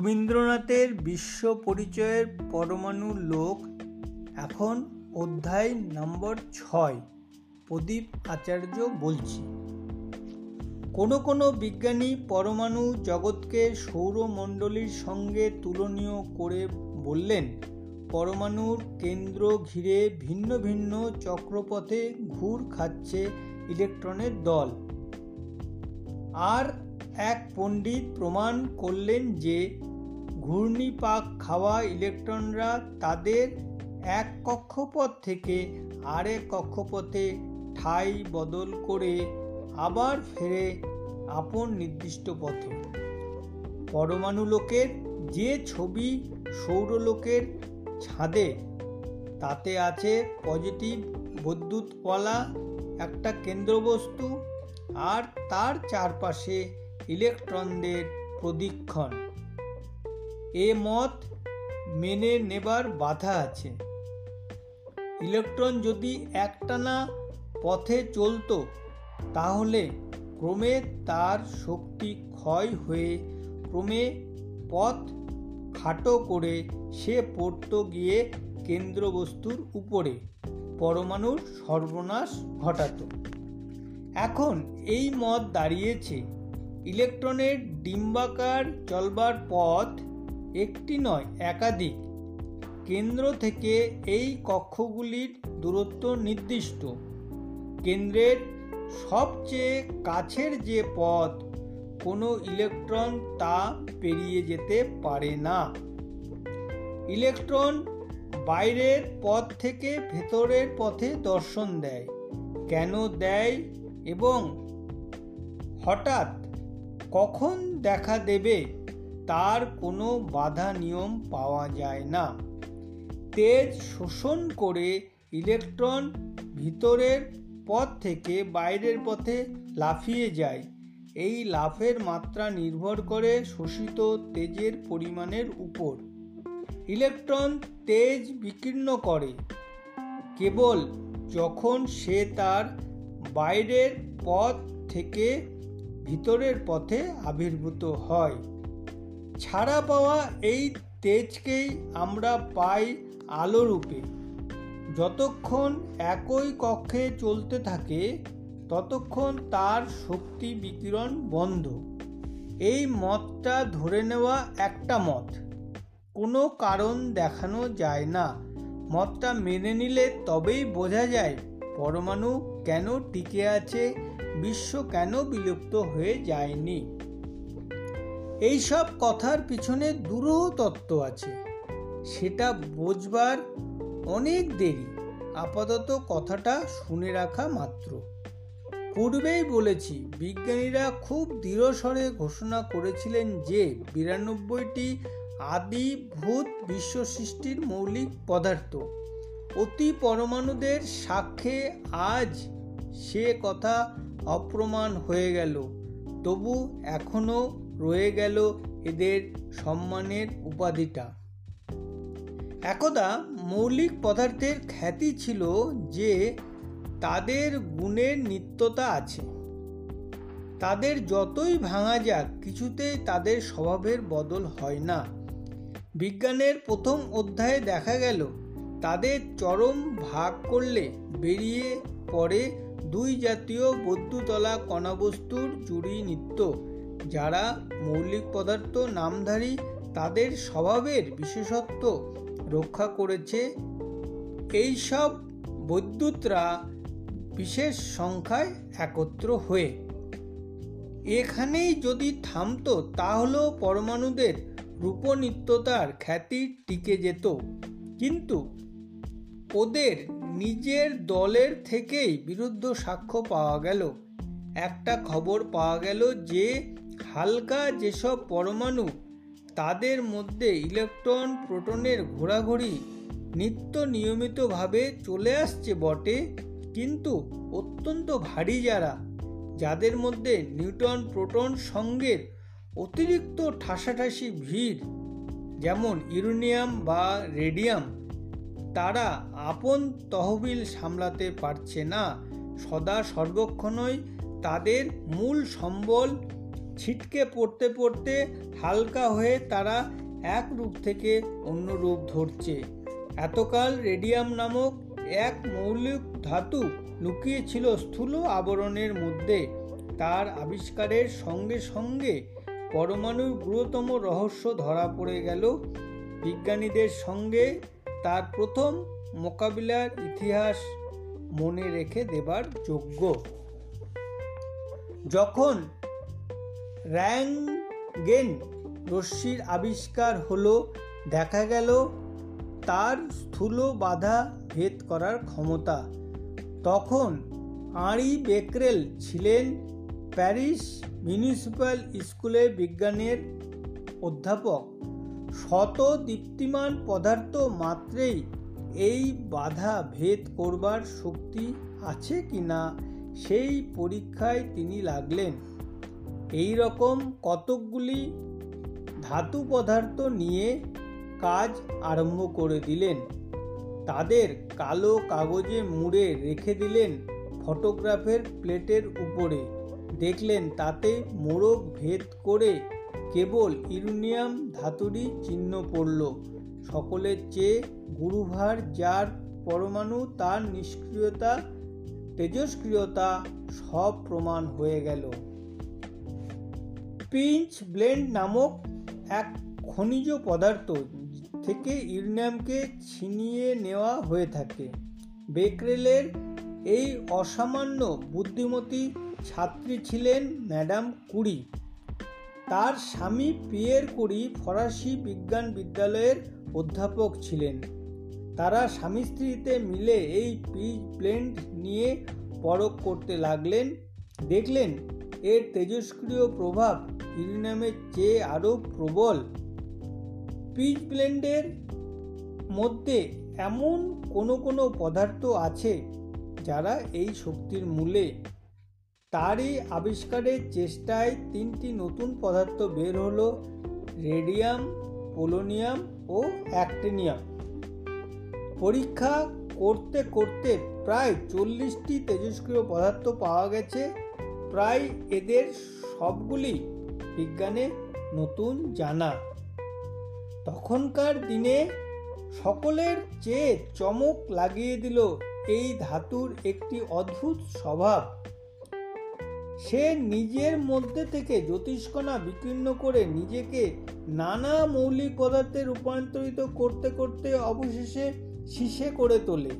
রবীন্দ্রনাথের বিশ্ব পরিচয়ের পরমাণু লোক এখন অধ্যায় নম্বর ছয়, প্রদীপ আচার্য বলছি। কোনো কোনো বিজ্ঞানী পরমাণু জগৎকে সৌরমণ্ডলীর সঙ্গে তুলনীয় করে বললেন, পরমাণুর কেন্দ্র ঘিরে ভিন্ন ভিন্ন চক্রপথে ঘুর খাচ্ছে ইলেকট্রনের দল। আর এক পণ্ডিত প্রমাণ করলেন যে ঘূর্ণিপাক খাওয়া ইলেকট্রনরা তাদের এক কক্ষপথ থেকে আরেক কক্ষপথে ঠাই বদল করে আবার ফেরে আপন নির্দিষ্ট পথে। পরমাণু লোকের যে ছবি সৌরলোকের ছাদে, তাতে আছে পজিটিভ বৈদ্যুৎওয়ালা একটা কেন্দ্রবস্তু আর তার চারপাশে ইলেকট্রনদের প্রদীক্ষণ। এ মত মেনে নেবার বাধা আছে। ইলেকট্রন যদি একটানা পথে চলতো, তাহলে ক্রমে তার শক্তি ক্ষয় হয়ে ক্রমে পথ খাটো করে সে পড়ত গিয়ে কেন্দ্রবস্তুর উপরে। পরমাণুর সর্বনাশ ঘটাত। এখন এই মত দাঁড়িয়েছে। ইলেকট্রনের ডিম্বাকার চলবার পথ একটি নয়, একাধিক। কেন্দ্র থেকে এই কক্ষগুলির দূরত্ব নির্দিষ্ট। কেন্দ্রের সবচেয়ে কাছের যে পথ, কোনো ইলেকট্রন তা পেরিয়ে যেতে পারে না। ইলেকট্রন বাইরের পথ থেকে ভেতরের পথে দর্শন দেয়, কেন দেয় এবং হঠাৎ কখন দেখা দেবে? তার কোনো বাধা নিয়ম পাওয়া যায় না। তেজ শোষণ করে ইলেকট্রন ভিতরের পথ থেকে বাইরের পথে লাফিয়ে যায়। এই লাফের মাত্রা নির্ভর করে শোষিত তেজের পরিমাণের উপর। ইলেকট্রন তেজ বিকীর্ণ করে। কেবল যখন সে তার বাইরের পথ থেকে ভিতরের পথে আবির্ভূত হয়। ছাড়া পাওয়া এই তেজকেই আমরা পাই আলোরূপে। যতক্ষণ একই কক্ষে চলতে থাকে, ততক্ষণ তার শক্তি বিকিরণ বন্ধ। এই মতটা ধরে নেওয়া একটা মত। কোনো কারণ দেখানো যায় না। মতটা মেনে নিলে তবেই বোঝা যায় পরমাণু কেন টিকে আছে, বিশ্ব কেন বিলুপ্ত হয়ে যায়নি। এইসব কথার পিছনে দূরহ তত্ত্ব আছে। সেটা বোঝবার অনেক দেরি, আপাতত কথাটা শুনে রাখা মাত্র। পূর্বেই বলেছি, বিজ্ঞানীরা খুব দৃঢ়স্বরে ঘোষণা করেছিলেন যে বিরানব্বইটি আদি ভূত বিশ্ব সৃষ্টির মৌলিক পদার্থ অতি পরমাণুদের সাক্ষ্যে আজ সে কথা অপ্রমাণ হয়ে গেল। তবু এখনও রয়ে গেল এদের সম্মানের উপাধিটা। একদা মৌলিক পদার্থের খ্যাতি ছিল যে তাদের গুণের নিত্যতা আছে। তাদের যতই ভাঙা যাক, কিছুতেই তাদের স্বভাবের বদল হয় না। বিজ্ঞানের প্রথম অধ্যায়ে দেখা গেল, তাদের চরম ভাগ করলে বেরিয়ে পড়ে দুই জাতীয় বদ্যুতলা কণাবস্তুর জুড়ি নিত্য। যারা মৌলিক পদার্থ নামধারী, তাদের স্বভাবের বিশেষত্ব রক্ষা করেছে। এইসব বৈদ্যুতরা বিশেষ সংখ্যায় একত্র হয়ে। এখানেই যদি থামতো, তাহলেও পরমাণুদের রূপনিত্যতার খ্যাতি টিকে যেত। কিন্তু ওদের নিজের দলের থেকেই বিরুদ্ধ সাক্ষ্য পাওয়া গেল। একটা খবর পাওয়া গেল যে হালকা যেসব পরমাণু, তাদের মধ্যে ইলেকট্রন প্রোটনের ঘোরাঘুরি নিত্য নিয়মিতভাবে চলে আসছে বটে, কিন্তু অত্যন্ত ভারী যারা, যাদের মধ্যে নিউটন প্রোটন সঙ্গের অতিরিক্ত ঠাসাঠাসি ভিড়, যেমন ইউরেনিয়াম বা রেডিয়াম, তারা আপন তহবিল সামলাতে পারছে না, সদা সর্বক্ষণই তাদের মূল সম্বল ছিটকে পড়তে পড়তে হালকা হয়ে তারা এক রূপ থেকে অন্য রূপ ধরছে। এতকাল রেডিয়াম নামক এক মৌলিক ধাতু লুকিয়ে ছিল স্থূল আবরণের মধ্যে। তার আবিষ্কারের সঙ্গে সঙ্গে পরমাণুর গুরুতম রহস্য ধরা পড়ে গেল। বিজ্ঞানীদের সঙ্গে তার প্রথম মোকাবিলার ইতিহাস মনে রেখে দেবার যোগ্য। যখন র্যাঙ্গেন রশ্মির আবিষ্কার হলো, দেখা গেল তার স্থূল বাধা ভেদ করার ক্ষমতা। তখন আঁড়ি বেকরেল ছিলেন প্যারিস মিউনিসিপ্যাল স্কুলে বিজ্ঞানের অধ্যাপক। শত দীপ্তিমান পদার্থ মাত্রেই এই বাধা ভেদ করবার শক্তি আছে কি না সেই পরীক্ষায় তিনি লাগলেন। এই রকম কতকগুলি ধাতু পদার্থ নিয়ে কাজ আরম্ভ করে দিলেন। তাদের কালো কাগজে মুড়ে রেখে দিলেন ফটোগ্রাফের প্লেটের উপরে। দেখলেন, তাতে মোড়ক ভেদ করে কেবল ইউরেনিয়াম ধাতুরই চিহ্ন পড়ল। সকলের চেয়ে গুরুভার যার পরমাণু, তার নিষ্ক্রিয়তা, তেজস্ক্রিয়তা সব প্রমাণ হয়ে গেল। পিঞ্চ ব্লেন্ড নামক এক খনিজ পদার্থ থেকে ইউরেনিয়ামকে ছিনিয়ে নেওয়া হয়ে থাকে। বেকরেলের এই অসামান্য বুদ্ধিমতী ছাত্রী ছিলেন ম্যাডাম কুরি। তার স্বামী পিয়ের কুরি ফরাসি বিজ্ঞান বিদ্যালয়ের অধ্যাপক ছিলেন। তারা স্বামী স্ত্রীতে মিলে এই পিচ ব্লেন্ড নিয়ে পরখ করতে লাগলেন। দেখলেন, এর তেজস্ক্রিয় প্রভাব ইউরেনিয়ামের চেয়ে আরও প্রবল। পিচ ব্লেন্ডের মধ্যে এমন কোনো কোনো পদার্থ আছে যারা এই শক্তির মূলে? তারই আবিষ্কারের চেষ্টায় তিনটি নতুন পদার্থ বের হলো, রেডিয়াম, পোলোনিয়াম ও অ্যাক্টিনিয়াম। পরীক্ষা করতে করতে প্রায় চল্লিশটি তেজস্ক্রিয় পদার্থ পাওয়া গেছে। প্রায় এদের সবগুলি বিজ্ঞানে নতুন জানা। তখনকার দিনে সকলের চেয়ে চমক লাগিয়ে দিল এই ধাতুর একটি অদ্ভুত স্বভাব। সে নিজের মধ্যে থেকে জ্যোতিষ্কণা বিকীর্ণ করে নিজেকে নানা মৌলিক পদার্থে রূপান্তরিত করতে করতে অবশেষে শীষে করে তোলে।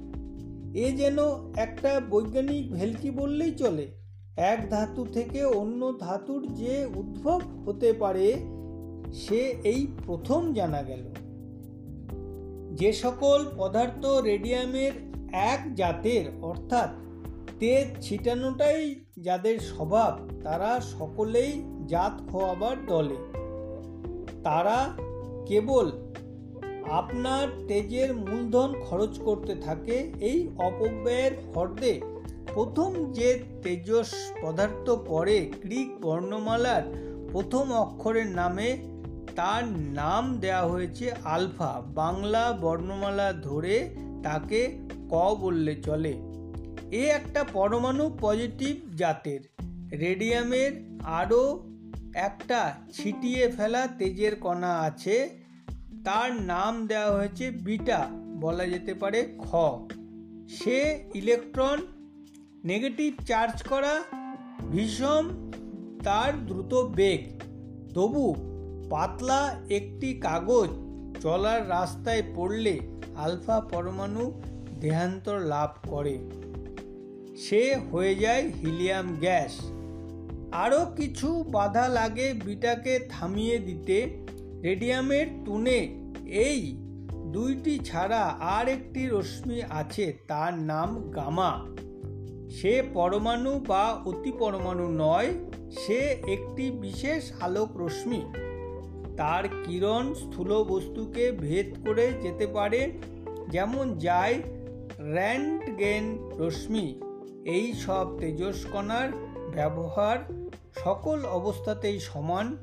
এ যেন একটা বৈজ্ঞানিক ভেলকি বললেই চলে। এক ধাতু থেকে অন্য ধাতুর যে উদ্ভব হতে পারে, সে এই প্রথম জানা গেল। যে সকল পদার্থ রেডিয়ামের এক জাতের, অর্থাৎ তেজ ছিটানোটাই যাদের স্বভাব, তারা সকলেই জাত খোয়াবার দলে। তারা কেবল আপনার তেজের মূলধন খরচ করতে থাকে, এই অপব্যয়ের ফর্দে প্রথম যে তেজস পদার্থ পড়ে গ্রিক বর্ণমালার প্রথম অক্ষরের নামে, তার নাম দেয়া হয়েছে আলফা। বাংলা বর্ণমালা ধরে তাকে ক বললে চলে। এ একটা পরমাণু পজিটিভ জাতের। রেডিয়ামের আরও একটা ছিটিয়ে ফেলা তেজের কণা আছে। তার নাম দেওয়া হয়েছে বিটা, বলা যেতে পারে খ। সে ইলেকট্রন নেগেটিভ চার্জ করা ভীষণ, তার দ্রুত বেগ। তবু পাতলা একটি কাগজ চলার রাস্তায় পড়লে আলফা পরমাণু দেহান্তর লাভ করে। সে হয়ে যায় হিলিয়াম গ্যাস। আরও কিছু বাধা লাগে বিটাকে থামিয়ে দিতে। রেডিয়ামের তুনে এই দুইটি ছাড়া আর একটি রশ্মি আছে, তার নাম গামা। সে পরমাণু বা অতি পরমাণু নয়, সে একটি বিশেষ আলোক রশ্মি। তার কিরণ স্থূল বস্তুকে ভেদ করে যেতে পারে, যেমন যায় র্যান্টগেন রশ্মি। এই সব তেজস্কণার ব্যবহার সকল অবস্থাতেই সমান।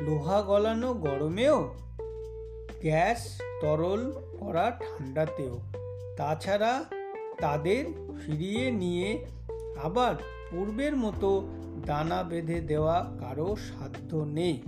লোহা গলানো গরমেও, গ্যাস তরল করা ঠান্ডাতেও। তাছাড়া তাদের ফিরিয়ে নিয়ে আবার পূর্বের মতো দানা বেঁধে দেওয়া কারও সাধ্য নেই।